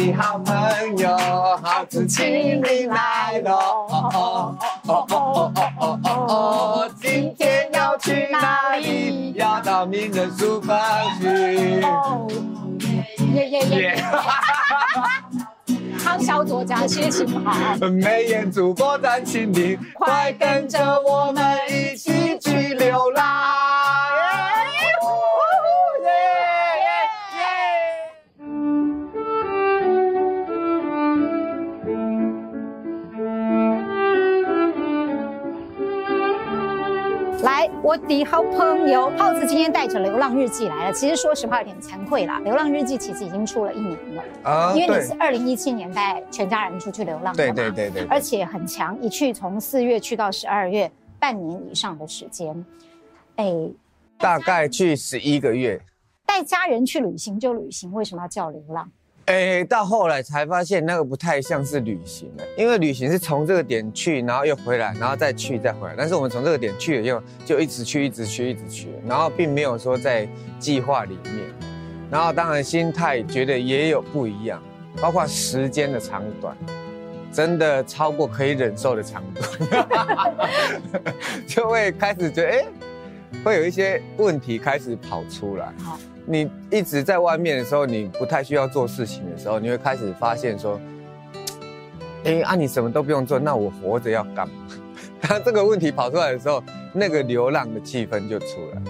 的好朋友，好子请你来喽！哦哦哦哦哦哦哦哦哦，今天要去哪里？要到名人书房去。耶耶耶！康萧作家心情好。美颜主播站，请你快跟着我们一起去流浪。我的好朋友浩子今天带着《流浪日记》来了。其实说实话有点惭愧啦，《流浪日记》其实已经出了一年了啊，因为你是二零一七年带全家人出去流浪的嘛，对对对对，而且很强，一去从四月去到十二月，半年以上的时间，哎，大概去十一个月。带家人去旅行就旅行，为什么要叫流浪？哎，到后来才发现那个不太像是旅行了，因为旅行是从这个点去，然后又回来，然后再去再回来。但是我们从这个点去了以后，就一直去，一直去，一直去，然后并没有说在计划里面。然后当然心态觉得也有不一样，包括时间的长短，真的超过可以忍受的长度，就会开始觉得哎，会有一些问题开始跑出来。你一直在外面的时候，你不太需要做事情的时候，你会开始发现说，哎，啊，你什么都不用做，那我活着要干嘛？当这个问题跑出来的时候，那个流浪的气氛就出来。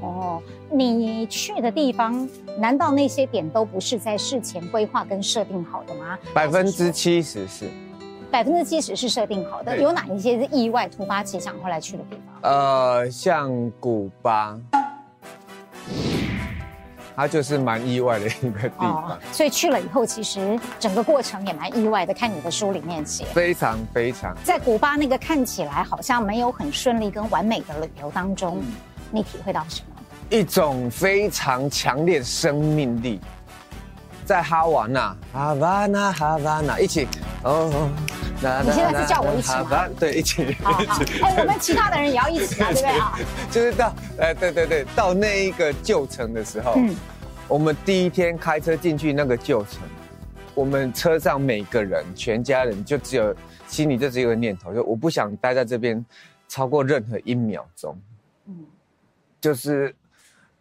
哦，你去的地方，难道那些点都不是在事前规划跟设定好的吗？百分之七十是。百分之七十是设定好的，有哪一些是意外、突发奇想后来去的地方？呃，像古巴。它就是蛮意外的一个地方，哦，所以去了以后，其实整个过程也蛮意外的。看你的书里面写，非常非常。在古巴那个看起来好像没有很顺利跟完美的旅游当中，嗯、你体会到什么？一种非常强烈生命力。在哈瓦那，哈瓦那，哈瓦那，一起哦。你现在是叫我一起吗？对，一起。好，好，哎，我们其他的人也要一起啊，对不对啊？就是到，哎，对对对，到那一个旧城的时候，嗯，我们第一天开车进去那个旧城，我们车上每个人，全家人就只有心里就只有一个念头，就我不想待在这边超过任何一秒钟，嗯，就是。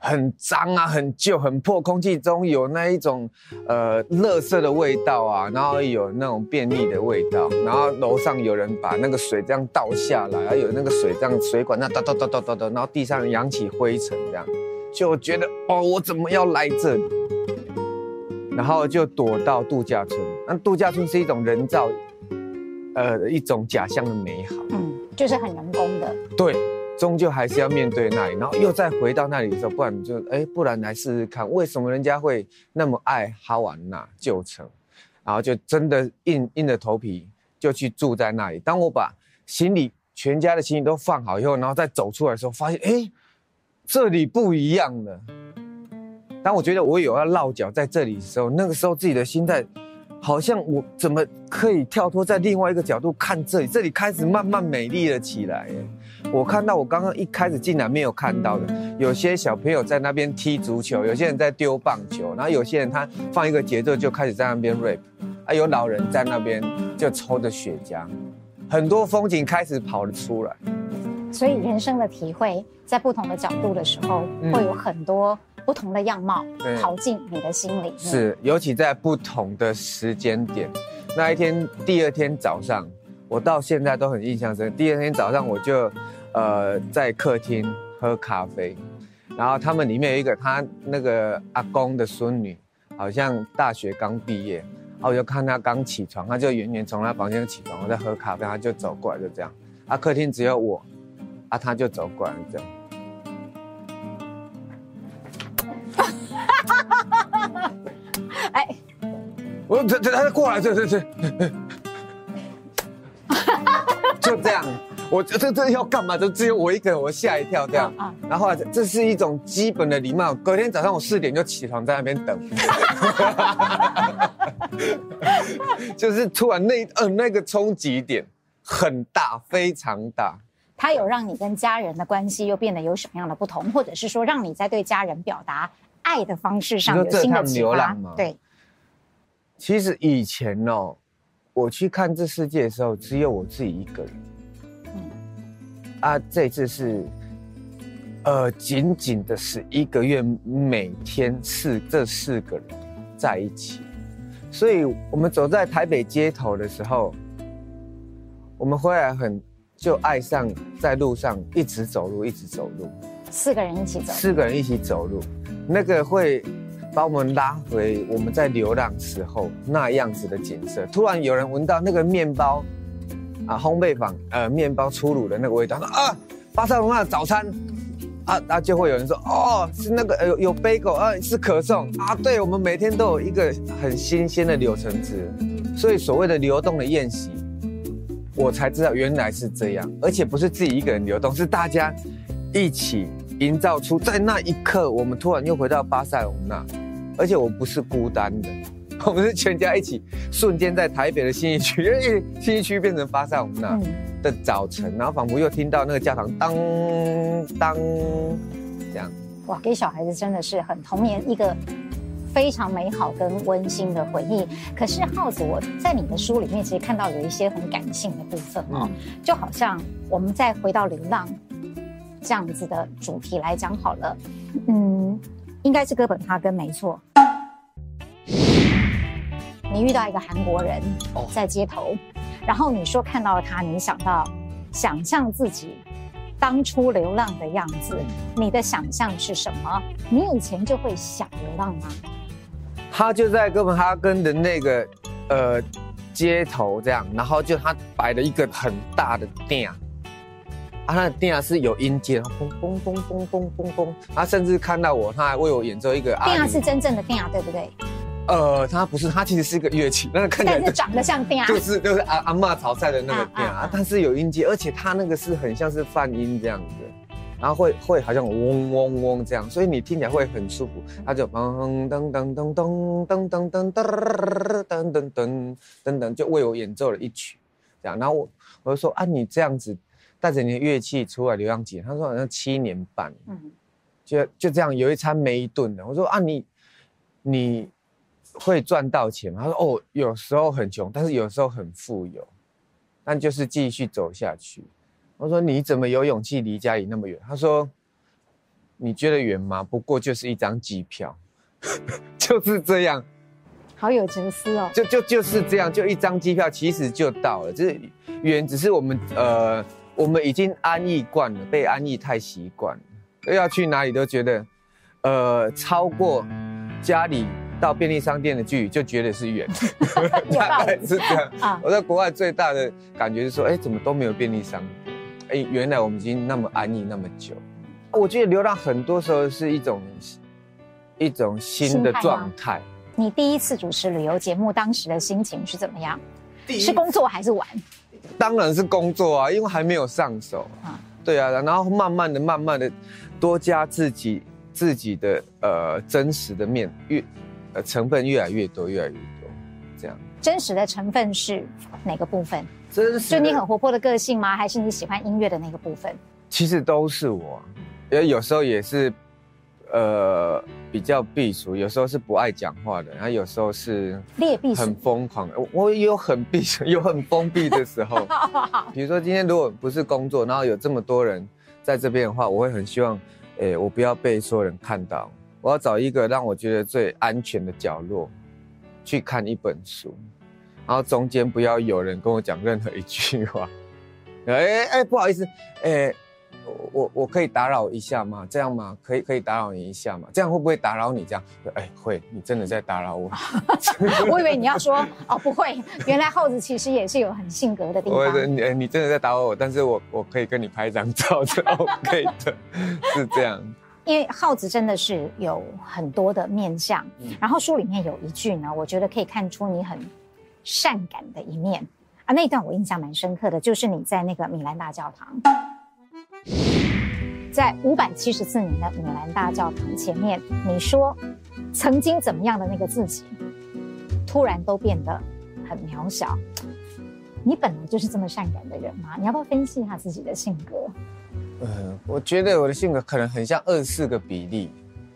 很脏啊，很旧，很破，空气中有那一种呃，垃圾的味道啊，然后有那种便利的味道，然后楼上有人把那个水这样倒下来，还有那个水这样水管那哒哒哒哒哒哒，然后地上扬起灰尘这样，就觉得哦，我怎么要来这里？然后就躲到度假村，那度假村是一种人造，呃，一种假象的美好，嗯，就是很人工的，对。终究还是要面对那里，然后又再回到那里的时候，不然就哎，不然来试试看，为什么人家会那么爱哈瓦那旧城，然后就真的硬硬着头皮就去住在那里。当我把行李全家的行李都放好以后，然后再走出来的时候，发现哎，这里不一样了。当我觉得我有要落脚在这里的时候，那个时候自己的心态好像我怎么可以跳脱在另外一个角度看这里？这里开始慢慢美丽了起来。我看到我刚刚一开始进来没有看到的，有些小朋友在那边踢足球，有些人在丢棒球，然后有些人他放一个节奏就开始在那边 rap，啊，有老人在那边就抽着雪茄，很多风景开始跑了出来。所以人生的体会，在不同的角度的时候，会有很多不同的样貌跑进你的心里。是，尤其在不同的时间点，那一天第二天早上，我到现在都很印象深。第二天早上我就。呃，在客厅喝咖啡，然后他们里面有一个他那个阿公的孙女，好像大学刚毕业，然后我就看他刚起床，他就远远从他房间起床，我在喝咖啡，他就走过来，就这样，啊，客厅只有我，啊，他就走过来这样，我这这他过来，这这这，就这样。我这这要干嘛？就只有我一个人，我吓一跳这样。然后这是一种基本的礼貌。隔天早上我四点就起床在那边等，就是突然那呃那个冲击点很大，非常大。他有让你跟家人的关系又变得有什么样的不同，或者是说让你在对家人表达爱的方式上有新的启发吗？对。其实以前哦，我去看这世界的时候，只有我自己一个人。嗯。啊，这次是，呃，仅仅的是一个月，每天是这四个人在一起，所以我们走在台北街头的时候，我们回来很就爱上在路上一直走路，一直走路。四个人一起走。四个人一起走路，那个会。把我们拉回我们在流浪时候那样子的景色。突然有人闻到那个面包啊，烘焙坊呃面包出炉的那个味道，啊，巴塞隆纳的早餐啊，那就会有人说哦，是那个有有贝果啊，是可颂啊。对，我们每天都有一个很新鲜的柳橙汁，所以所谓的流动的宴席，我才知道原来是这样，而且不是自己一个人流动，是大家一起营造出，在那一刻，我们突然又回到巴塞隆纳。而且我不是孤单的，我们是全家一起，瞬间在台北的新一区，因为信义区变成巴塞隆那的早晨，然后仿佛又听到那个教堂当当这样。哇，给小孩子真的是很童年一个非常美好跟温馨的回忆。可是浩子，我在你的书里面其实看到有一些很感性的部分哦，就好像我们再回到流浪这样子的主题来讲好了，嗯。应该是哥本哈根没错。你遇到一个韩国人在街头，然后你说看到了他，你想到想象自己当初流浪的样子，你的想象是什么？你以前就会想流浪吗？他就在哥本哈根的那个呃街头这样，然后就他摆了一个很大的店。啊，他的电啊是有音阶，嘣嘣嘣嘣嘣嘣嘣，他甚至看到我，他还为我演奏一个。电啊是真正的电啊，对不对？呃，它不是，它其实是一个乐器，那个看起来是长得像电啊，就是就是阿阿嬷炒菜的那个电啊，但是有音阶，而且它那个是很像是泛音这样子，然后会会好像嗡嗡嗡这样，所以你听起来会很舒服。它就噔噔噔噔噔噔噔噔噔噔噔噔噔噔，就为我演奏了一曲，这样，然后我我就说啊，你这样子。带着你的乐器出来流浪几年？他说好像七年半，嗯，就就这样有一餐没一顿的。我说啊，你你会赚到钱吗？他说哦，有时候很穷，但是有时候很富有，但就是继续走下去。我说你怎么有勇气离家里那么远？他说你觉得远吗？不过就是一张机票，就是这样。好有情思哦。就就就是这样，就一张机票，其实就到了。就是远，只是我们呃。我们已经安逸惯了，被安逸太习惯了，要去哪里都觉得，呃，超过家里到便利商店的距离就觉得是远，大概是这样。我在国外最大的感觉是说，哎，怎么都没有便利商店？哎，原来我们已经那么安逸那么久。我觉得流浪很多时候是一种一种新的状态。你第一次主持旅游节目，当时的心情是怎么样？是工作还是玩？当然是工作啊，因为还没有上手啊。对啊，然后慢慢的、慢慢的多加自己自己的呃真实的面，越呃成分越来越多，越来越多，这样。真实的成分是哪个部分？真实。就你很活泼的个性吗？还是你喜欢音乐的那个部分？其实都是我，因为有时候也是。呃，比较避俗，有时候是不爱讲话的，然后有时候是很疯狂。我我也有很避俗，有很封闭的时候。比如说今天如果不是工作，然后有这么多人在这边的话，我会很希望，诶，我不要被所有人看到，我要找一个让我觉得最安全的角落去看一本书，然后中间不要有人跟我讲任何一句话。哎哎，不好意思，诶。我我可以打扰一下吗？这样吗？可以可以打扰你一下吗？这样会不会打扰你？这样，哎，会，你真的在打扰我。我以为你要说哦，不会，原来耗子其实也是有很性格的地方。我你你真的在打扰我，但是我我可以跟你拍一张照，是 OK 的，是这样。因为耗子真的是有很多的面相，嗯、然后书里面有一句呢，我觉得可以看出你很善感的一面啊，那一段我印象蛮深刻的，就是你在那个米兰大教堂。在五百七十四年的米兰大教堂前面，你说曾经怎么样的那个自己，突然都变得很渺小。你本来就是这么善感的人吗？你要不要分析一下自己的性格？呃，我觉得我的性格可能很像二四个比例，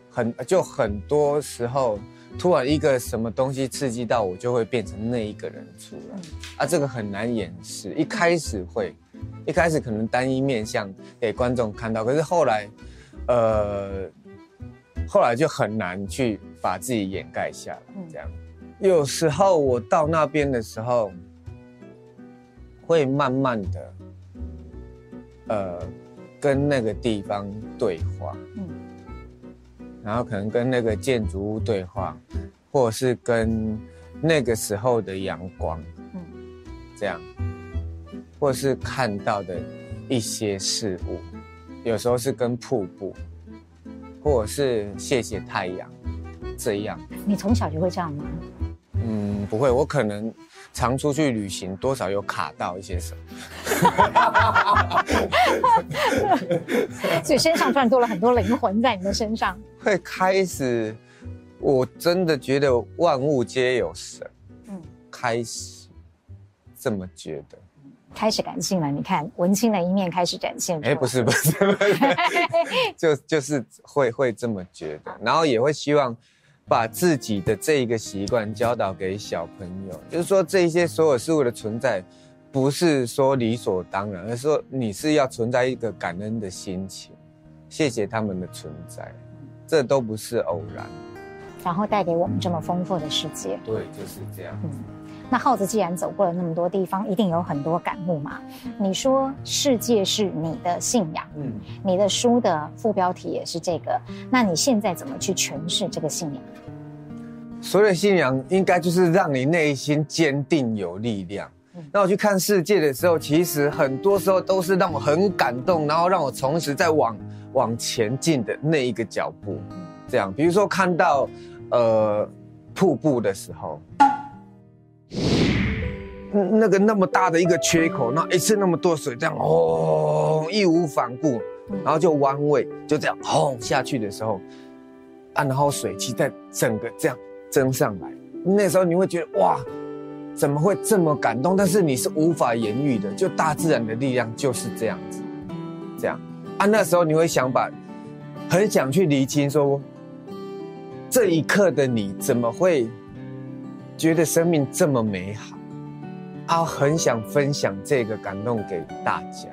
很就很多时候突然一个什么东西刺激到我，就会变成那一个人出来。啊，这个很难掩饰。一开始会，一开始可能单一面向给观众看到，可是后来，呃，后来就很难去把自己掩盖下来。这样，有时候我到那边的时候，会慢慢的，呃，跟那个地方对话。嗯然后可能跟那个建筑物对话，或者是跟那个时候的阳光，嗯，这样，或者是看到的一些事物，有时候是跟瀑布，或者是谢谢太阳，这样。你从小就会这样吗？嗯，不会，我可能。常出去旅行，多少有卡到一些什么，所以身上突然多了很多灵魂在你的身上。会开始，我真的觉得万物皆有神。嗯，开始这么觉得，开始感性了。你看，文青的一面开始展现。哎，不是不是，就就是会会这么觉得，然后也会希望。把自己的这一个习惯教导给小朋友，就是说，这些所有事物的存在，不是说理所当然，而是说你是要存在一个感恩的心情，谢谢他们的存在，这都不是偶然。然后带给我们这么丰富的世界。对，就是这样。嗯。那耗子既然走过了那么多地方，一定有很多感悟嘛。你说世界是你的信仰，嗯，你的书的副标题也是这个，那你现在怎么去诠释这个信仰？所谓的信仰，应该就是让你内心坚定有力量。那我去看世界的时候，其实很多时候都是让我很感动，然后让我重拾在往往前进的那一个脚步。这样，比如说看到呃瀑布的时候。那个那么大的一个缺口，那一次那么多水这样哦，义无反顾，然后就弯位，就这样轰下去的时候，啊，然后水汽在整个这样蒸上来，那时候你会觉得哇，怎么会这么感动？但是你是无法言喻的，就大自然的力量就是这样子，这样。啊，那时候你会想把，很想去厘清说，这一刻的你怎么会觉得生命这么美好？啊，很想分享这个感动给大家。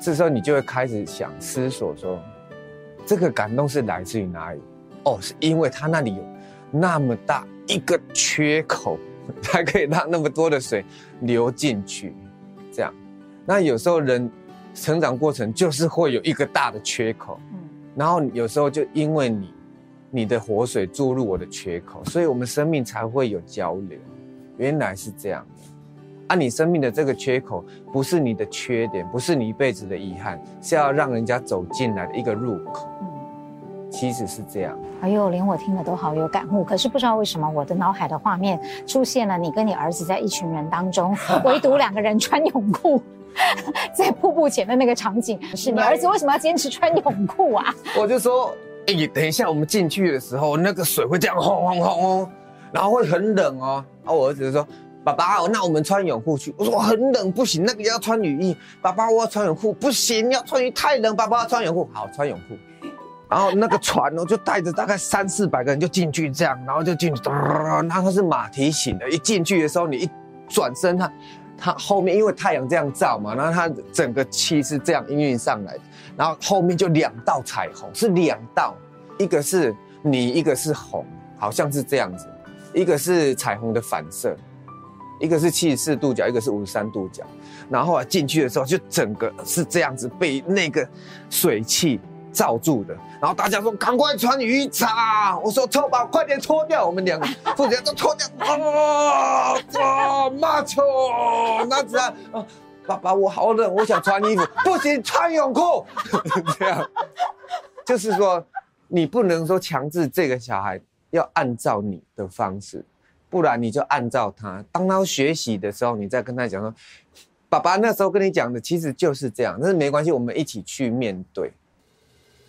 这时候你就会开始想思索说，这个感动是来自于哪里？哦，是因为他那里有那么大一个缺口，才可以让那么多的水流进去。这样，那有时候人成长过程就是会有一个大的缺口，嗯，然后有时候就因为你你的活水注入我的缺口，所以我们生命才会有交流。原来是这样的。啊，你生命的这个缺口，不是你的缺点，不是你一辈子的遗憾，是要让人家走进来的一个入口。嗯，其实是这样。哎呦，连我听了都好有感悟。可是不知道为什么，我的脑海的画面出现了你跟你儿子在一群人当中，唯独两个人穿泳裤，在瀑布前的那个场景。是你儿子为什么要坚持穿泳裤啊？我就说，哎、等一下我们进去的时候，那个水会这样轰轰轰哦，然后会很冷哦。然后我儿子就说。爸爸，那我们穿泳裤去。我说我很冷，不行，那个要穿雨衣。爸爸，我要穿泳裤，不行，要穿雨衣太冷。爸爸要穿泳裤，好，穿泳裤。然后那个船哦，就带着大概三四百个人就进去，这样，然后就进去，然后它是马蹄形的。一进去的时候，你一转身，它它后面因为太阳这样照嘛，然后它整个气是这样氤氲上来的，然后后面就两道彩虹，是两道，一个是你，一个是红，好像是这样子，一个是彩虹的反射。一个是七十四度角，一个是五十三度角，然后啊进去的时候就整个是这样子被那个水汽罩住的，然后大家说赶快穿雨衣擦，我说臭宝快点脱掉，我们两个父子俩都脱掉，啊啊，妈臭，那子啊，爸爸我好冷，我想穿衣服，不行，穿泳裤，这样，就是说你不能说强制这个小孩要按照你的方式。不然你就按照他，当他学习的时候，你再跟他讲说：“爸爸那时候跟你讲的其实就是这样。”但是没关系，我们一起去面对。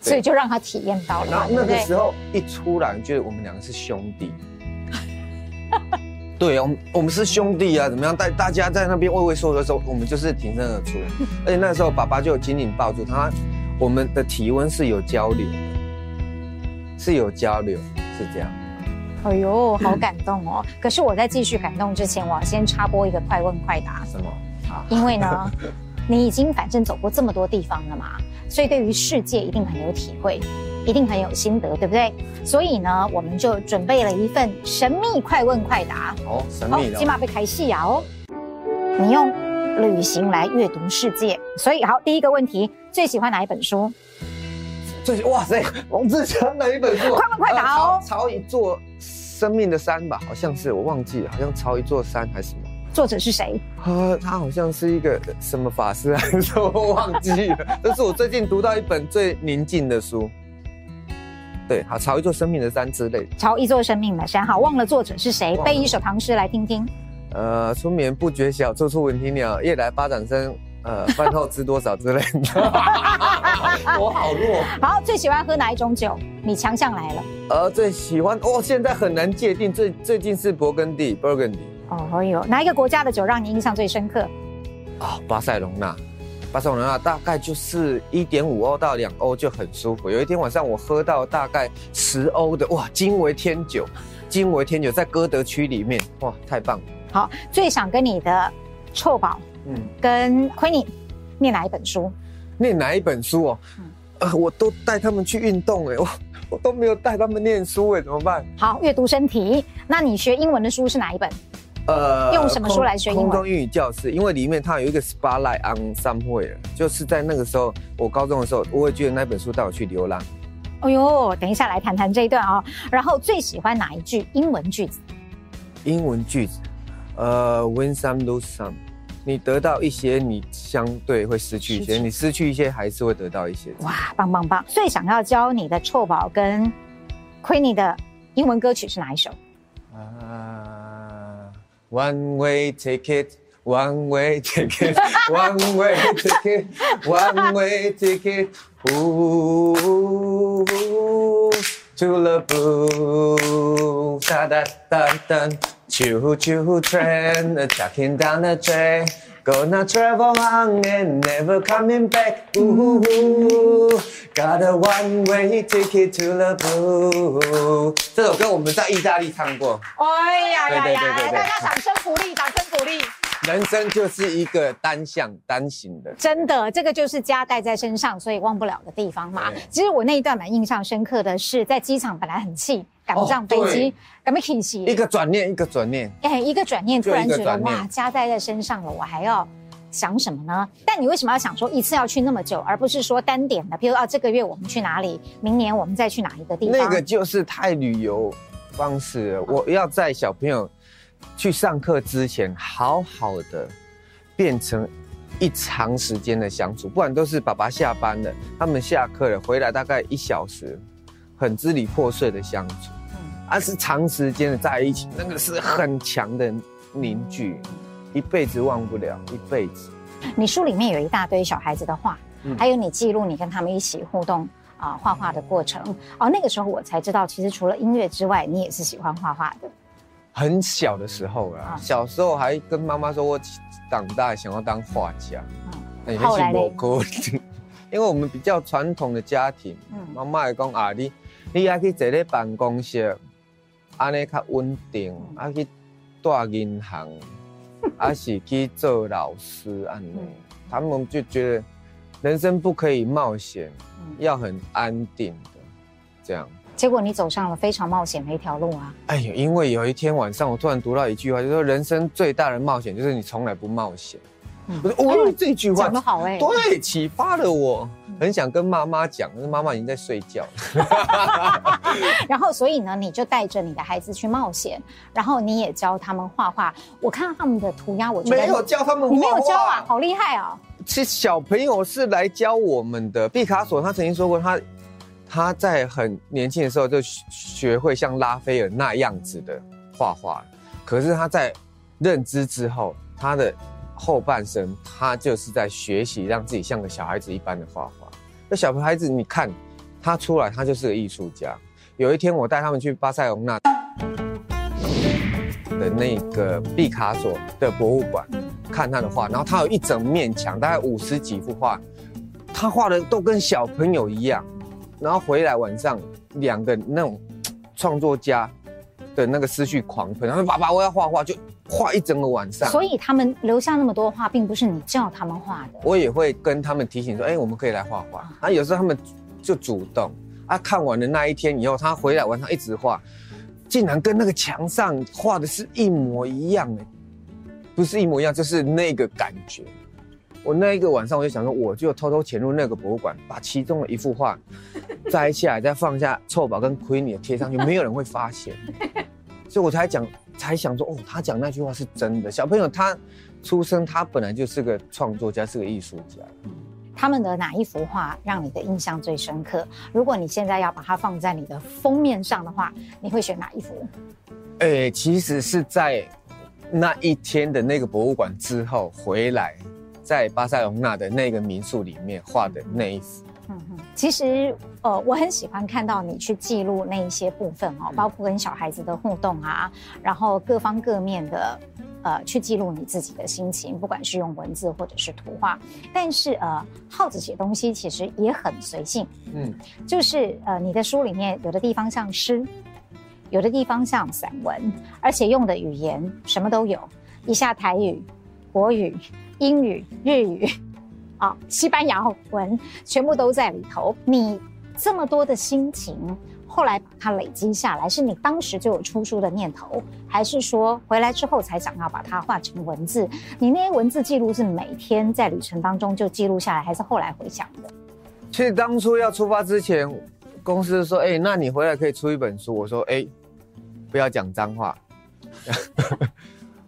对，所以就让他体验到了。然后那个时候一出来，觉得我们两个是兄弟。对啊，我们我们是兄弟啊，怎么样？大大家在那边畏畏缩缩的时候，我们就是挺身而出。而且那时候爸爸就紧紧抱住他，我们的体温是有交流的，是有交流，是这样。哎呦，好感动哦！可是我在继续感动之前，我要先插播一个快问快答。什么？啊，因为呢，你已经反正走过这么多地方了嘛，所以对于世界一定很有体会，一定很有心得，对不对？所以呢，我们就准备了一份神秘快问快答。哦，神秘的。起码被开戏啊！哦，你用旅行来阅读世界，所以好，第一个问题，最喜欢哪一本书？最哇塞，王志强哪一本书？快问快答哦！抄一座。生命的山吧，好像是我忘记了，好像抄一座山还是什么？作者是谁？呃，他好像是一个什么法师还是什么，我忘记了。这是我最近读到一本最宁静的书。对，好，朝一座生命的山之类的。抄一座生命的山，好，忘了作者是谁？背一首唐诗来听听。呃，春眠不觉晓，处处闻啼鸟。夜来巴掌声，呃，饭后知多少之类的。我好弱。好，最喜欢喝哪一种酒？你强项来了。呃，最喜欢哦，现在很难界定。最最近是勃艮第，Burgundy。哦，哎呦，哪一个国家的酒让你印象最深刻？哦，巴塞隆纳，巴塞罗那大概就是一点五欧到两欧就很舒服。有一天晚上我喝到大概十欧的，哇，惊为天酒，惊为天酒，在歌德区里面，哇，太棒了。好，最想跟你的臭宝，嗯，跟亏你念哪一本书？念哪一本书哦？嗯，呃，我都带他们去运动哎，我。我都没有带他们念书哎，怎么办？好，阅读身体。那你学英文的书是哪一本？呃，用什么书来学英文？空中英语教室，因为里面它有一个 spotlight on somewhere，就是在那个时候，我高中的时候，我会觉得那本书带我去流浪。哎呦，等一下来谈谈这一段啊、哦。然后最喜欢哪一句英文句子？英文句子，呃，win some lose some。你得到一些，你相对会失去一些；你失去一些，还是会得到一些。哇，棒棒棒！最想要教你的臭宝跟 Queenie 的英文歌曲是哪一首？啊、One way ticket, one way ticket, one way ticket, one way ticket. Ooh, to the boo. Da da da da. Choo choo train, ducking down the train. Gonna travel on and never coming back. Ooh, got a one way ticket to the blue. 这首歌我们在意大利唱过。哎呀呀呀！大家掌声鼓励，掌声鼓励。人生就是一个单向单行的，真的，这个就是家带在身上，所以忘不了的地方嘛。其实我那一段蛮印象深刻的是，在机场本来很气，赶不上飞机，赶不起行。一个转念，一个转念，哎，一个转念，突然觉得哇，家带在身上了，我还要想什么呢？但你为什么要想说一次要去那么久，而不是说单点的？比如啊，这个月我们去哪里，明年我们再去哪一个地方？那个就是太旅游方式了，我要在小朋友。去上课之前，好好的变成一长时间的相处，不然都是爸爸下班了，他们下课了回来大概一小时，很支离破碎的相处，而、啊、是长时间的在一起，那个是很强的凝聚，一辈子忘不了，一辈子。你书里面有一大堆小孩子的画，还有你记录你跟他们一起互动啊画画的过程哦，那个时候我才知道，其实除了音乐之外，你也是喜欢画画的。很小的时候啊，小时候还跟妈妈说，我长大想要当画家。嗯，后来呢？因为我们比较传统的家庭，妈妈也讲啊，你你要去坐在办公室，安尼较稳定，啊去大银行，啊是去做老师安尼。他们就觉得人生不可以冒险，要很安定的这样。结果你走上了非常冒险的一条路啊！哎呦，因为有一天晚上，我突然读到一句话，就是说人生最大的冒险就是你从来不冒险。嗯，我说哦，哎，这句话讲得好哎，对，启发了我，很想跟妈妈讲，可是妈妈已经在睡觉了。然后，所以呢，你就带着你的孩子去冒险，然后你也教他们画画。我看到他们的涂鸦，我觉得没有教他们画画，你没有教啊，好厉害啊！其实小朋友是来教我们的。毕卡索他曾经说过，他。他在很年轻的时候就学会像拉斐尔那样子的画画，可是他在认知之后，他的后半生他就是在学习让自己像个小孩子一般的画画。那小孩子，你看他出来，他就是个艺术家。有一天我带他们去巴塞隆纳的那个毕卡索的博物馆看他的画，然后他有一整面墙，大概五十几幅画，他画的都跟小朋友一样。然后回来晚上，两个那种创作家的那个思绪狂喷，然后：“爸爸，我要画画，就画一整个晚上。”所以他们留下那么多画，并不是你叫他们画的。我也会跟他们提醒说：“哎、欸，我们可以来画画。”啊，有时候他们就主动啊，看完的那一天以后，他回来晚上一直画，竟然跟那个墙上画的是一模一样的，不是一模一样，就是那个感觉。我那一个晚上，我就想说，我就偷偷潜入那个博物馆，把其中的一幅画摘下来，再放下臭宝跟 Queenie 贴上去，没有人会发现。所以我才讲，才想说，哦，他讲那句话是真的。小朋友他出生，他本来就是个创作家，是个艺术家。他们的哪一幅画让你的印象最深刻？如果你现在要把它放在你的封面上的话，你会选哪一幅？哎、欸，其实是在那一天的那个博物馆之后回来。在巴塞隆纳的那个民宿里面画的那一幅，嗯哼，其实呃，我很喜欢看到你去记录那一些部分哦，包括跟小孩子的互动啊，然后各方各面的呃，去记录你自己的心情，不管是用文字或者是图画。但是呃，耗子写东西其实也很随性，嗯，就是呃，你的书里面有的地方像诗，有的地方像散文，而且用的语言什么都有，一下台语、国语。英语、日语，啊，西班牙文，全部都在里头。你这么多的心情，后来把它累积下来，是你当时就有出书的念头，还是说回来之后才想要把它画成文字？你那些文字记录是每天在旅程当中就记录下来，还是后来回想的？其实当初要出发之前，公司说：“哎、那你回来可以出一本书。”我说：“哎、不要讲脏话。”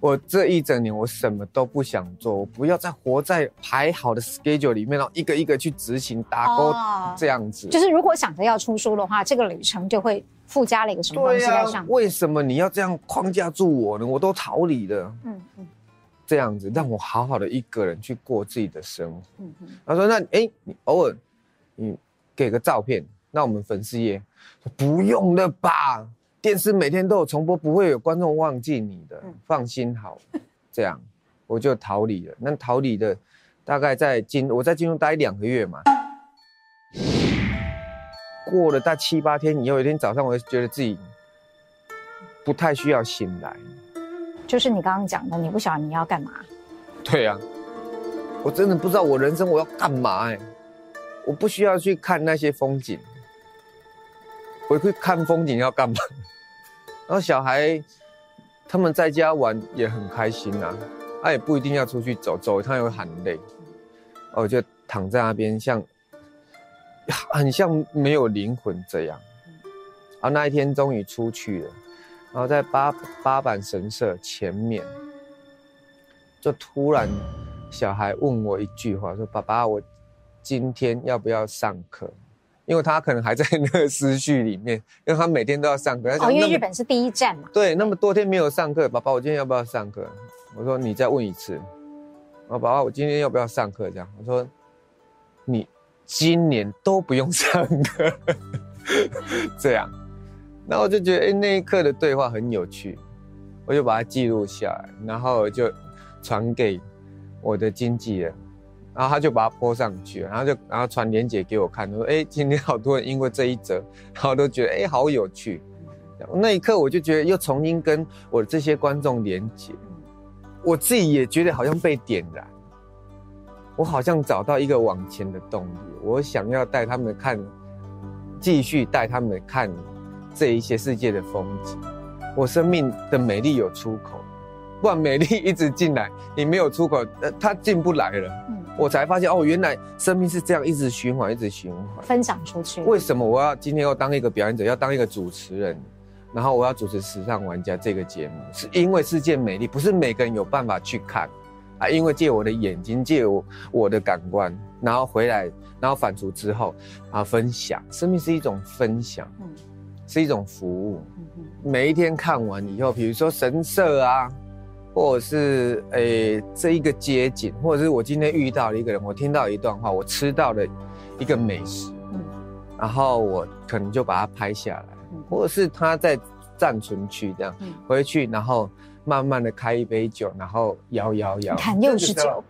我这一整年，我什么都不想做，我不要再活在排好的 schedule 里面，然后一个一个去执行打勾这样子。就是如果想着要出书的话，这个旅程就会附加了一个什么东西在上面。为什么你要这样框架住我呢？我都逃离了。嗯嗯，这样子让我好好的一个人去过自己的生活。嗯嗯。他说：“那哎，你偶尔你给个照片，那我们粉丝页说不用了吧。”电视每天都有重播，不会有观众忘记你的，放心好。这样我就逃离了。那逃离的大概在金，我在金钟待两个月嘛。过了大七八天以后，有一天早上，我就觉得自己不太需要醒来。就是你刚刚讲的，你不晓得你要干嘛？对啊，我真的不知道我人生我要干嘛哎，我不需要去看那些风景。回去看风景要干嘛？然后小孩他们在家玩也很开心呐，他也不一定要出去走走，他也会喊累。我就躺在那边，像很像没有灵魂这样。啊那一天终于出去了，然后在八八坂神社前面，就突然小孩问我一句话，说：“爸爸，我今天要不要上课？”因为他可能还在 那个思绪里面，因为他每天都要上课。哦，因为日本是第一站嘛。对，那么多天没有上课，爸爸，我今天要不要上课？我说你再问一次。我说爸爸，我今天要不要上课？这样，我说你今年都不用上课。这样，然后我就觉得，哎，那一刻的对话很有趣，我就把它记录下来，然后就传给我的经纪人。然后他就把它泼上去，然后就然后传链接给我看，说：“哎，今天好多人因为这一则，然后都觉得哎好有趣。”那一刻我就觉得又重新跟我这些观众连接，我自己也觉得好像被点燃，我好像找到一个往前的动力。我想要带他们看，继续带他们看这一些世界的风景。我生命的美丽有出口，不然美丽一直进来，你没有出口，呃，它进不来了。我才发现哦，原来生命是这样一直循环，一直循环，分享出去。为什么我要今天要当一个表演者，要当一个主持人，然后我要主持《时尚玩家》这个节目？是因为世界美丽，不是每个人有办法去看啊。因为借我的眼睛，借我我的感官，然后回来，然后反刍之后啊，分享。生命是一种分享，嗯，是一种服务。嗯，每一天看完以后，比如说神社啊。或者是诶、欸，这一个街景，或者是我今天遇到了一个人，我听到一段话，我吃到了一个美食，嗯，然后我可能就把它拍下来，嗯、或者是他在暂存区这样，嗯、回去然后慢慢的开一杯酒，然后摇摇摇，看又是酒，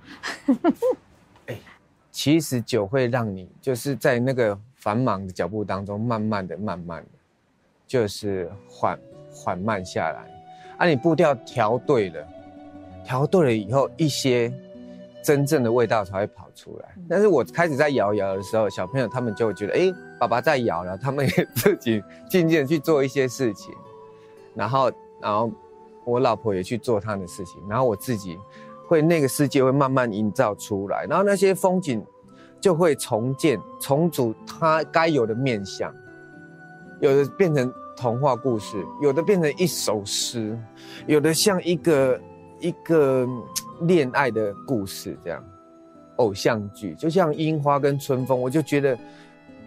哎、欸，其实酒会让你就是在那个繁忙的脚步当中，慢慢的、慢慢的，就是缓缓慢下来。啊，你步调调对了，调对了以后，一些真正的味道才会跑出来。但是我开始在摇摇的时候，小朋友他们就会觉得，哎、欸，爸爸在摇了，他们也 自己渐渐去做一些事情，然后，然后我老婆也去做她的事情，然后我自己会那个世界会慢慢营造出来，然后那些风景就会重建、重组它该有的面相，有的变成童话故事，有的变成一首诗，有的像一个一个恋爱的故事这样，偶像剧，就像樱花跟春风，我就觉得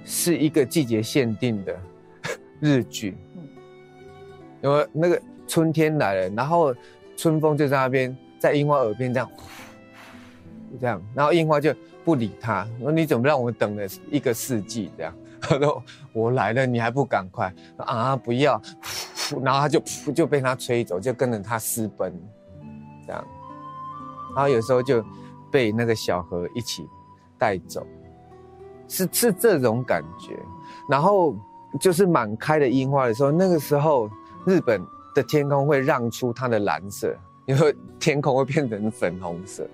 是一个季节限定的 日剧，因为那个春天来了，然后春风就在那边，在樱花耳边这样，这样，然后樱花就。不理他，说你怎么让我等了一个世纪这样？他说我来了，你还不赶快啊！不要，然后他就就被他吹走，就跟着他私奔，这样。然后有时候就被那个小河一起带走，是是这种感觉。然后就是满开的樱花的时候，那个时候日本的天空会让出它的蓝色，因为天空会变成粉红色。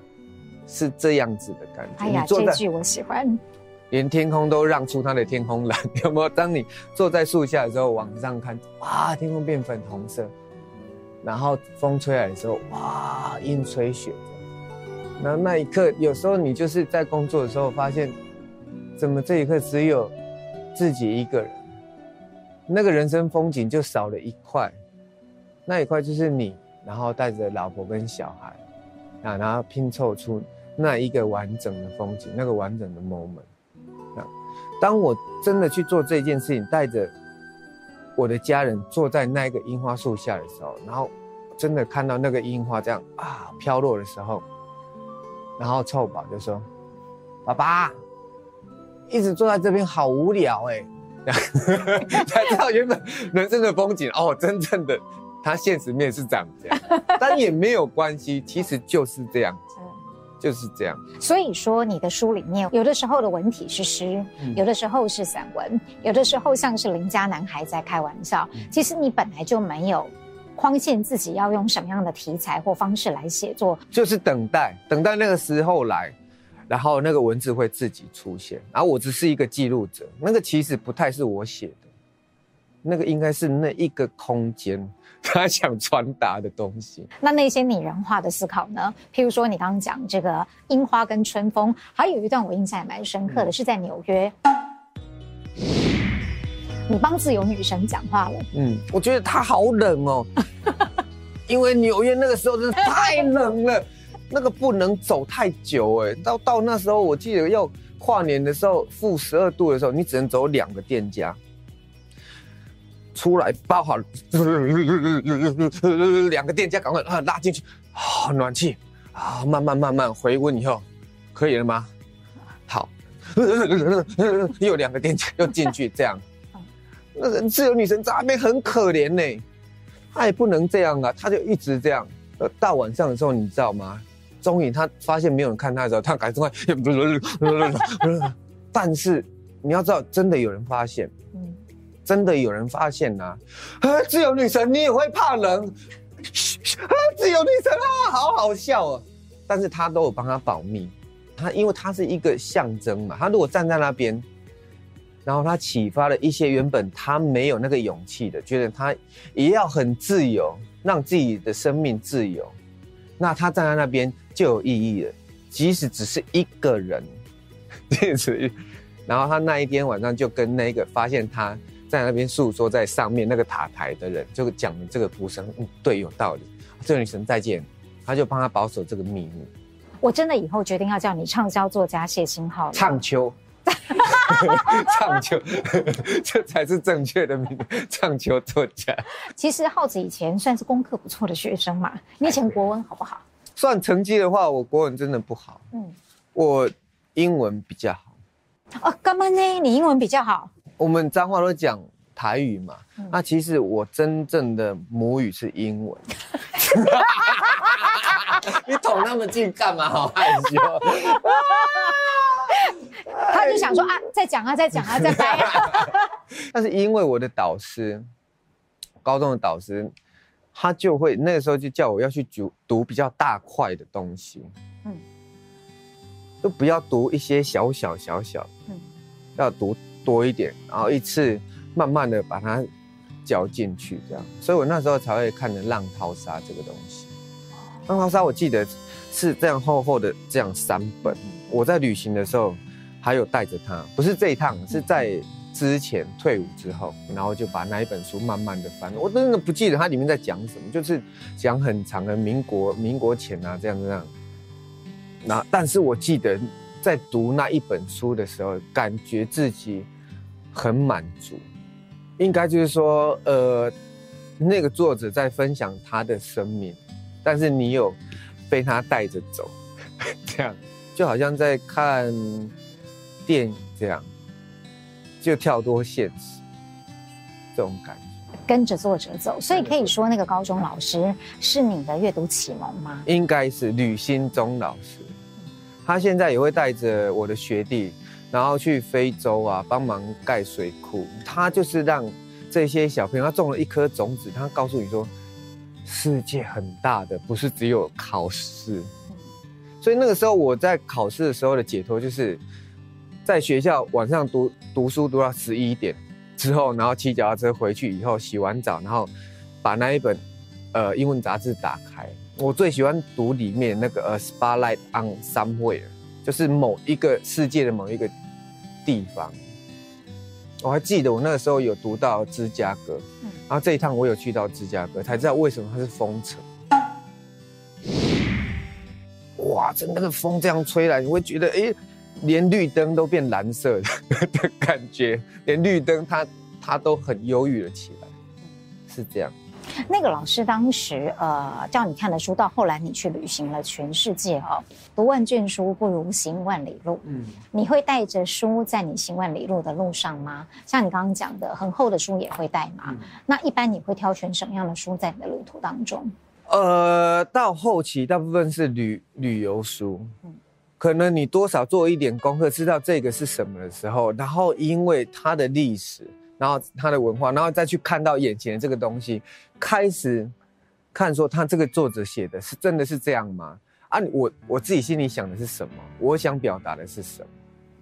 是这样子的感觉。哎呀，这句我喜欢。连天空都让出它的天空蓝，有没有？当你坐在树下的时候，往上看，哇，天空变粉红色。然后风吹来的时候，哇，阴吹雪。然后那一刻，有时候你就是在工作的时候，发现，怎么这一刻只有自己一个人？那个人生风景就少了一块，那一块就是你，然后带着老婆跟小孩，啊，然后拼凑出。那一个完整的风景，那个完整的 moment。当我真的去做这件事情，带着我的家人坐在那个樱花树下的时候，然后真的看到那个樱花这样啊飘落的时候，然后臭宝就说：“爸爸，一直坐在这边好无聊哎。”才知道原本人生的风景哦，真正的它现实面是长这样，但也没有关系，其实就是这样子。就是这样，所以说你的书里面有的时候的文体是诗，嗯、有的时候是散文，有的时候像是邻家男孩在开玩笑。嗯、其实你本来就没有框限自己要用什么样的题材或方式来写作，就是等待，等待那个时候来，然后那个文字会自己出现，然后我只是一个记录者，那个其实不太是我写的，那个应该是那一个空间。他想传达的东西，那那些拟人化的思考呢？譬如说，你刚刚讲这个樱花跟春风，还有一段我印象也蛮深刻的，是在纽约，你帮自由女神讲话了。嗯，我觉得她好冷哦，因为纽约那个时候真的太冷了，那个不能走太久哎，到到那时候我记得要跨年的时候，负十二度的时候，你只能走两个店家。出来包好，两个店家赶快啊拉进去，啊暖气啊慢慢慢慢回温以后，可以了吗？好，又两个店家又进去这样，那个自由女神在那边很可怜呢，她也不能这样啊，她就一直这样。到晚上的时候你知道吗？终于她发现没有人看她的时候，她赶快，但是你要知道，真的有人发现。真的有人发现呐、啊，自由女神你也会怕冷，啊，自由女神啊，好好笑啊！但是他都有帮他保密，他因为他是一个象征嘛，他如果站在那边，然后他启发了一些原本他没有那个勇气的，觉得他也要很自由，让自己的生命自由，那他站在那边就有意义了，即使只是一个人，这 次，然后他那一天晚上就跟那个发现他。在那边诉说，在上面那个塔台的人就讲了这个故事，嗯，对，有道理。这个女神再见，他就帮他保守这个秘密。我真的以后决定要叫你畅销作家谢清浩。畅秋，畅秋，这才是正确的名字。畅秋作家。其实浩子以前算是功课不错的学生嘛，你以前国文好不好？算成绩的话，我国文真的不好。嗯，我英文比较好。哦，干嘛呢？你英文比较好？我们脏话都讲台语嘛，嗯、那其实我真正的母语是英文。你捅那么近干嘛？好害羞。他就想说啊，再讲啊，再讲啊，再掰啊。但是因为我的导师高中的导师，他就会那个时候就叫我要去读读比较大块的东西，嗯，就不要读一些小小小小，嗯，要读多一点，然后一次慢慢的把它嚼进去，这样，所以我那时候才会看的《浪淘沙》这个东西，《浪淘沙》我记得是这样厚厚的这样三本，我在旅行的时候还有带着它，不是这一趟，是在。之前退伍之后，然后就把那一本书慢慢的翻，我真的不记得它里面在讲什么，就是讲很长的民国民国前啊这样这样。那但是我记得在读那一本书的时候，感觉自己很满足，应该就是说，呃，那个作者在分享他的生命，但是你有被他带着走，这样就好像在看电影这样。就跳脱现实，这种感觉，跟着作者走，所以可以说那个高中老师是你的阅读启蒙吗？应该是吕新忠老师，他现在也会带着我的学弟，然后去非洲啊，帮忙盖水库。他就是让这些小朋友，他种了一颗种子，他告诉你说，世界很大的，不是只有考试。所以那个时候我在考试的时候的解脱就是。在学校晚上读读书读到十一点之后，然后骑脚踏车回去以后，洗完澡，然后把那一本呃英文杂志打开。我最喜欢读里面那个呃《Spotlight on Somewhere》，就是某一个世界的某一个地方。我还记得我那个时候有读到芝加哥，然后这一趟我有去到芝加哥，才知道为什么它是风城。哇，真的是风这样吹来，你会觉得哎。连绿灯都变蓝色的的感觉，连绿灯它它都很忧郁了起来，是这样。那个老师当时呃叫你看的书，到后来你去旅行了全世界哦，读万卷书不如行万里路。嗯，你会带着书在你行万里路的路上吗？像你刚刚讲的，很厚的书也会带吗？嗯，那一般你会挑选什么样的书在你的旅途当中？呃，到后期大部分是旅旅游书。嗯。可能你多少做一点功课，知道这个是什么的时候，然后因为它的历史，然后他的文化，然后再去看到眼前的这个东西，开始看说他这个作者写的是真的是这样吗？啊，我我自己心里想的是什么？我想表达的是什么？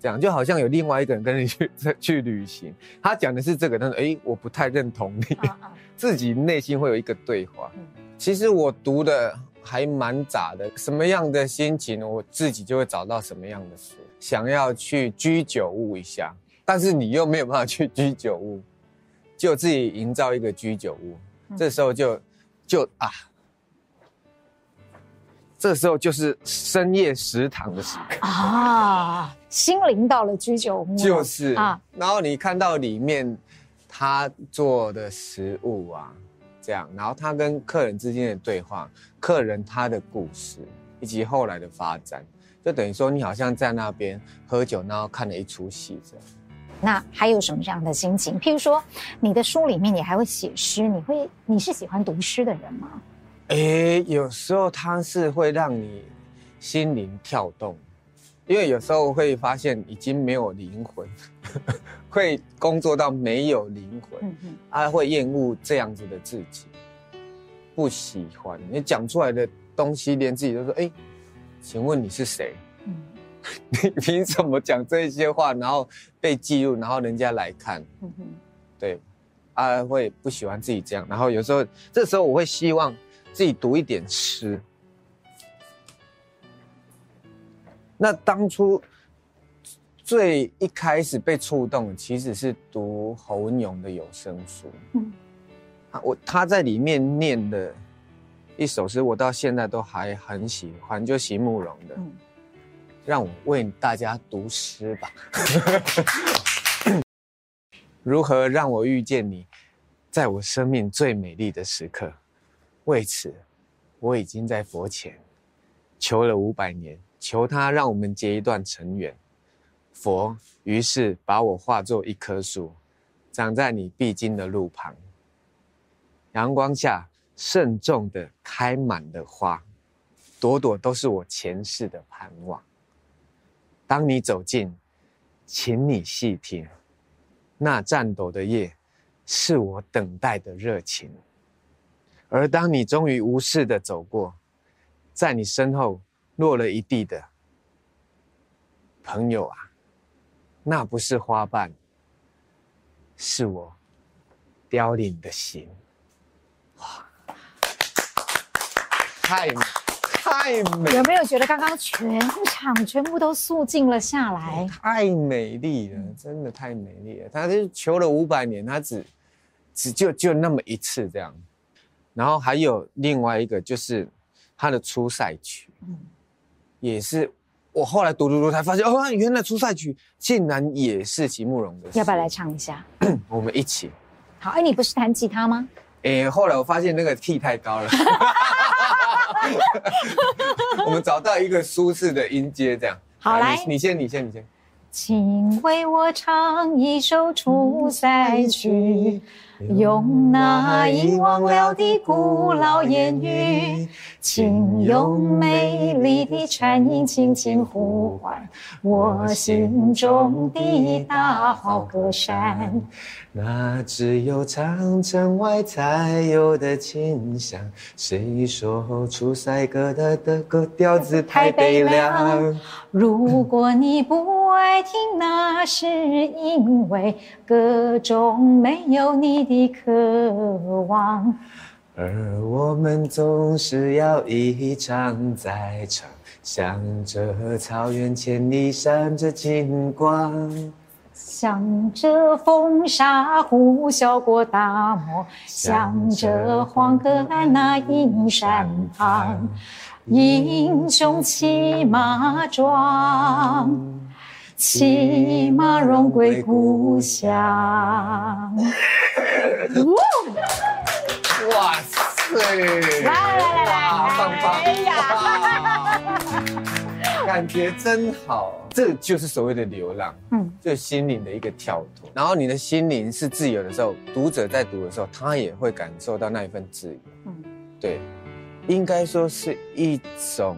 这样就好像有另外一个人跟你去 去旅行，他讲的是这个，但是哎，我不太认同你，啊啊 自己内心会有一个对话。嗯、其实我读的。还蛮杂的，什么样的心情，我自己就会找到什么样的书。想要去居酒屋一下，但是你又没有办法去居酒屋，就自己营造一个居酒屋。嗯、这时候就就啊，这时候就是深夜食堂的时刻啊，心灵到了居酒屋，就是啊。然后你看到里面他做的食物啊。这样，然后他跟客人之间的对话，客人他的故事，以及后来的发展，就等于说你好像在那边喝酒，然后看了一出戏这样。那还有什么这样的心情？譬如说，你的书里面你还会写诗，你会你是喜欢读诗的人吗？哎，有时候它是会让你心灵跳动。因为有时候会发现已经没有灵魂，会工作到没有灵魂，啊，会厌恶这样子的自己，不喜欢你讲出来的东西，连自己都说：“哎，请问你是谁？嗯，你 凭什么讲这些话？然后被记录，然后人家来看，嗯哼，对，啊，会不喜欢自己这样。然后有时候这时候我会希望自己读一点诗。”那当初最一开始被触动的，其实是读侯文咏的有声书。嗯，啊，我他在里面念的一首诗，我到现在都还很喜欢，就席慕蓉的。嗯，让我为大家读诗吧。如何让我遇见你，在我生命最美丽的时刻？为此，我已经在佛前求了五百年。求他让我们结一段尘缘，佛于是把我化作一棵树，长在你必经的路旁。阳光下慎重的开满了花，朵朵都是我前世的盼望。当你走近，请你细听，那颤抖的叶是我等待的热情。而当你终于无视的走过，在你身后落了一地的朋友啊，那不是花瓣，是我凋零的心。哇，太美，太美！有没有觉得刚刚全场全部都肃静了下来？太美丽了，真的太美丽了。他就求了五百年，他只只就就那么一次这样。然后还有另外一个，就是他的出赛曲，嗯，也是我后来读读读才发现，哦，原来出赛曲竟然也是席慕容的。要不要来唱一下？我们一起。好，哎，你不是弹吉他吗？哎，后来我发现那个 key 太高了，我们找到一个舒适的音阶，这样。好，来，你先，你先，你先。请为我唱一首出塞曲。用那遗忘了的古老言语，请用美丽的颤音轻轻呼唤我心中的大好河山。那只有长城外才有的清香。谁说出塞歌的的歌调子太悲凉？如果你不爱听，那是因为歌中没有你的渴望。而我们总是要一唱再唱，想着草原千里闪着金光。向着风沙呼啸过大漠，向着黄河岸那阴山旁，英雄骑马壮，骑马荣归故乡。哇塞！来来来来，棒棒！哎呀，感觉真好。这就是所谓的流浪，嗯，就心灵的一个跳脱。然后你的心灵是自由的时候，读者在读的时候，他也会感受到那一份自由。嗯，对，应该说是一种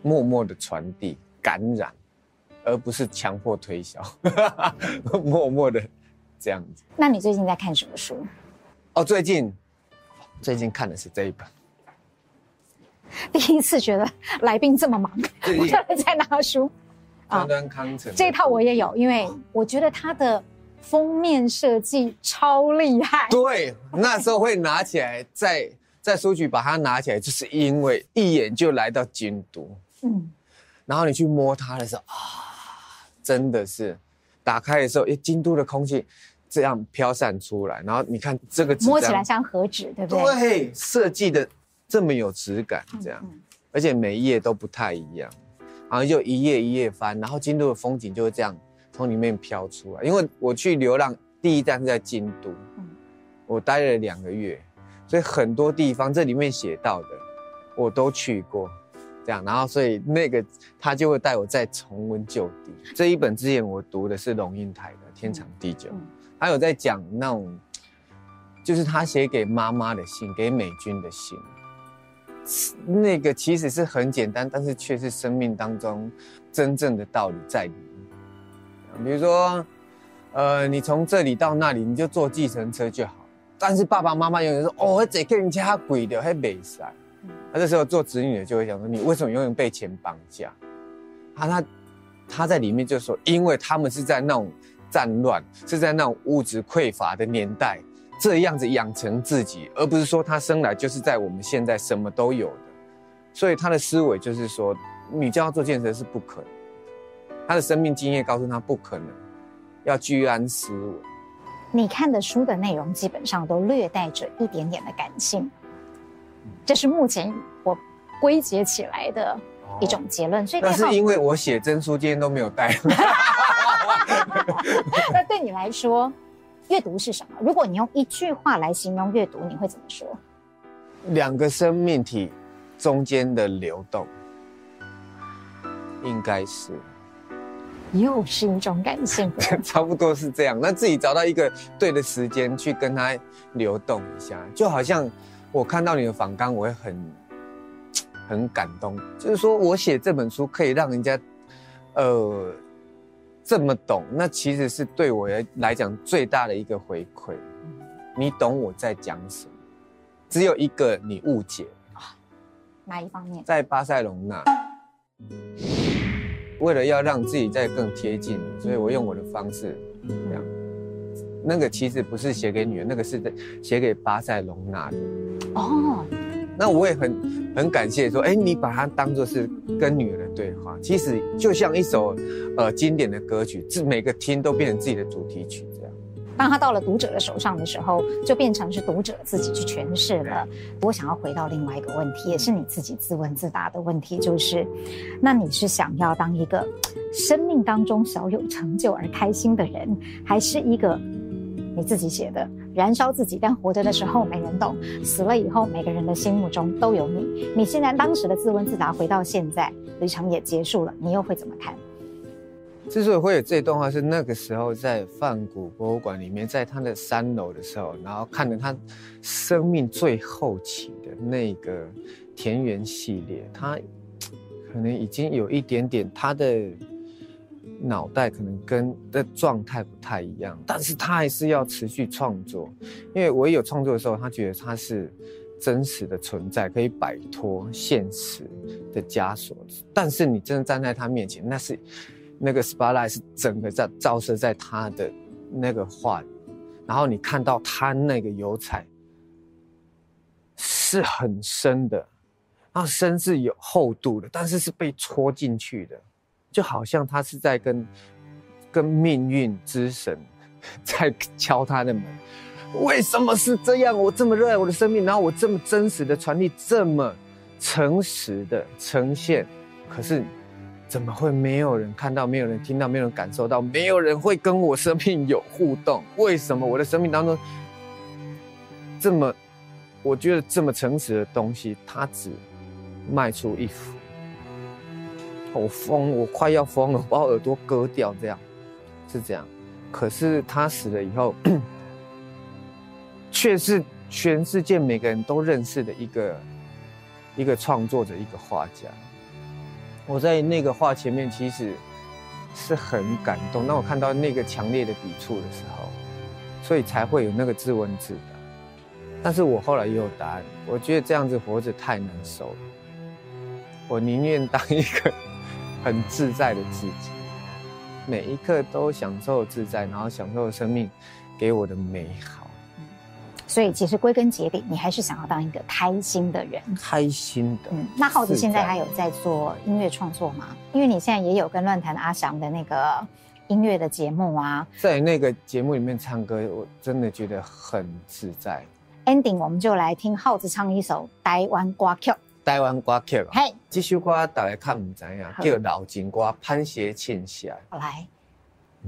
默默的传递、感染，而不是强迫推销，默默的这样子。那你最近在看什么书？哦，最近最近看的是这一本。第一次觉得来宾这么忙，我在拿书。端端康成这一套我也有，因为我觉得它的封面设计超厉害。对，那时候会拿起来，在在书局把它拿起来，就是因为一眼就来到京都。嗯，然后你去摸它的时候啊，真的是打开的时候，哎，京都的空气这样飘散出来，然后你看这个纸摸起来像和纸，对不对？对，设计的。这么有质感，这样，而且每一页都不太一样，然后就一页一页翻，然后京都的风景就会这样从里面飘出来。因为我去流浪第一站是在京都，我待了两个月，所以很多地方这里面写到的我都去过，这样，然后所以那个他就会带我再重温旧地。这一本之前我读的是龙应台的《天长地久》，他有在讲那种，就是他写给妈妈的信，给美军的信。那个其实是很简单，但是却是生命当中真正的道理在里面。比如说，呃，你从这里到那里，你就坐计程车就好。但是爸爸妈妈永远说：“哦，这个人家贵的，还没塞。”他这时候做子女的就会想说：“你为什么永远被钱绑架？”他他他在里面就说：“因为他们是在那种战乱，是在那种物质匮乏的年代。”这样子养成自己，而不是说他生来就是在我们现在什么都有的，所以他的思维就是说，你叫他做建设是不可能，他的生命经验告诉他不可能，要居安思危。你看的书的内容基本上都略带着一点点的感性，这是目前我归结起来的一种结论。所以那是因为我写真书今天都没有带。那对你来说？阅读是什么？如果你用一句话来形容阅读，你会怎么说？两个生命体中间的流动，应该是，又是一种感性，差不多是这样。那自己找到一个对的时间去跟它流动一下，就好像我看到你的访纲，我会很很感动。就是说我写这本书可以让人家，呃。这么懂，那其实是对我来讲最大的一个回馈。你懂我在讲什么？只有一个你误解。哪一方面？在巴塞隆那，为了要让自己再更贴近，所以我用我的方式这样。那个其实不是写给女人，那个是写给巴塞隆纳的。哦。那我也很很感谢说，哎，你把它当作是跟女人的对话，其实就像一首呃经典的歌曲，这每个听都变成自己的主题曲这样。当他到了读者的手上的时候，就变成是读者自己去诠释了。我想要回到另外一个问题，也是你自己自问自答的问题，就是，那你是想要当一个生命当中小有成就而开心的人，还是一个你自己写的？燃烧自己，但活着的时候没人懂，死了以后每个人的心目中都有你。你现在当时的自问自答，回到现在，旅程也结束了，你又会怎么看？之所以会有这段话，是那个时候在梵谷博物馆里面，在他的三楼的时候，然后看着他生命最后期的那个田园系列，他可能已经有一点点他的。脑袋可能跟的状态不太一样，但是他还是要持续创作，因为我有创作的时候，他觉得他是真实的存在，可以摆脱现实的枷锁。但是你真的站在他面前，那是那个 spotlight 是整个在照射在他的那个画，然后你看到他那个油彩是很深的，那深是有厚度的，但是是被戳进去的。就好像他是在跟跟命运之神在敲他的门，为什么是这样？我这么热爱我的生命，然后我这么真实的传递，这么诚实的呈现，可是怎么会没有人看到，没有人听到，没有人感受到，没有人会跟我生命有互动？为什么我的生命当中这么，我觉得这么诚实的东西，它只卖出一幅？我疯，我快要疯了，把我耳朵割掉，这样是这样。可是他死了以后，却是全世界每个人都认识的一个一个创作者，一个画家。我在那个画前面其实是很感动。当我看到那个强烈的笔触的时候，所以才会有那个自问自答。但是我后来也有答案。我觉得这样子活着太难受了，我宁愿当一个。很自在的自己，每一刻都享受自在，然后享受生命给我的美好。所以，其实归根结底，你还是想要当一个开心的人。开心的。嗯，那浩子现在还有在做音乐创作吗？因为你现在也有跟乱弹阿翔的那个音乐的节目啊。在那个节目里面唱歌，我真的觉得很自在。Ending，我们就来听浩子唱一首台湾歌曲。台湾歌曲，嘿，这首歌大家看唔知影，叫老情歌，潘协庆写。好来，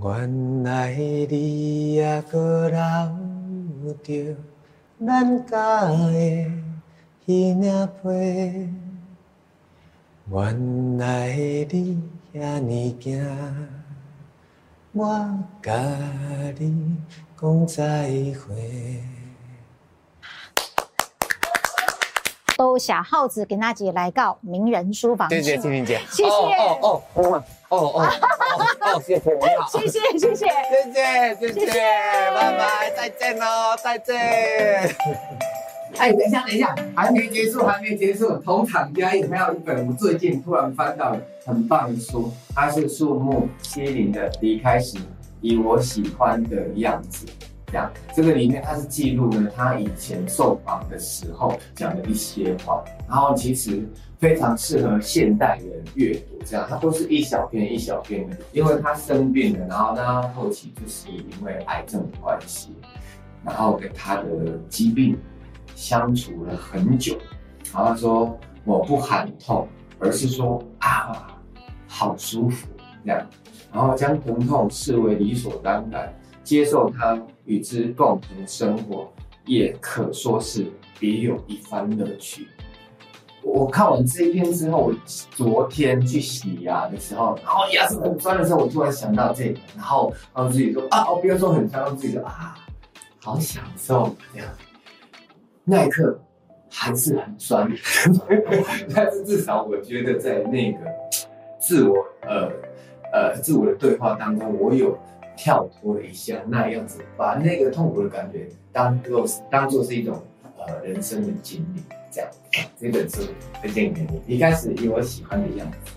原来你也搁留着咱家的彼领被，原来你遐尼惊，我甲你讲再会。都小耗子给娜姐来告名人书房。谢谢青青姐，谢谢哦哦哦哦哦哦，谢谢 你好，谢谢谢谢谢谢谢谢，拜拜，再见喽，再见。哎，等一下等一下，还没结束还没结束，同场加映还有一本我最近突然翻到的很棒的书，它是树木希林的《离开时以我喜欢的样子》。这个里面他是记录了他以前受访的时候讲的一些话，然后其实非常适合现代人阅读。这样，他都是一小篇一小篇的，因为他生病了，然后他后期就是因为癌症的关系，然后跟他的疾病相处了很久。然后说：“我不喊痛，而是说啊，好舒服。”这样，然后将疼痛视为理所当然。接受他与之共同生活，也可说是别有一番乐趣。我看完这一篇之后，我昨天去洗牙的时候，然后牙齿很酸的时候，我突然想到这个，然后然后自己说啊，我不要说很酸，然后自己说啊，好享受这样。那一刻还是很酸，但是至少我觉得在那个自我呃。呃自我的对话当中，我有跳脱了一下那样子，把那个痛苦的感觉当做当做是一种呃人生的经历，这样这本书推荐给你。一开始以我喜欢的样子。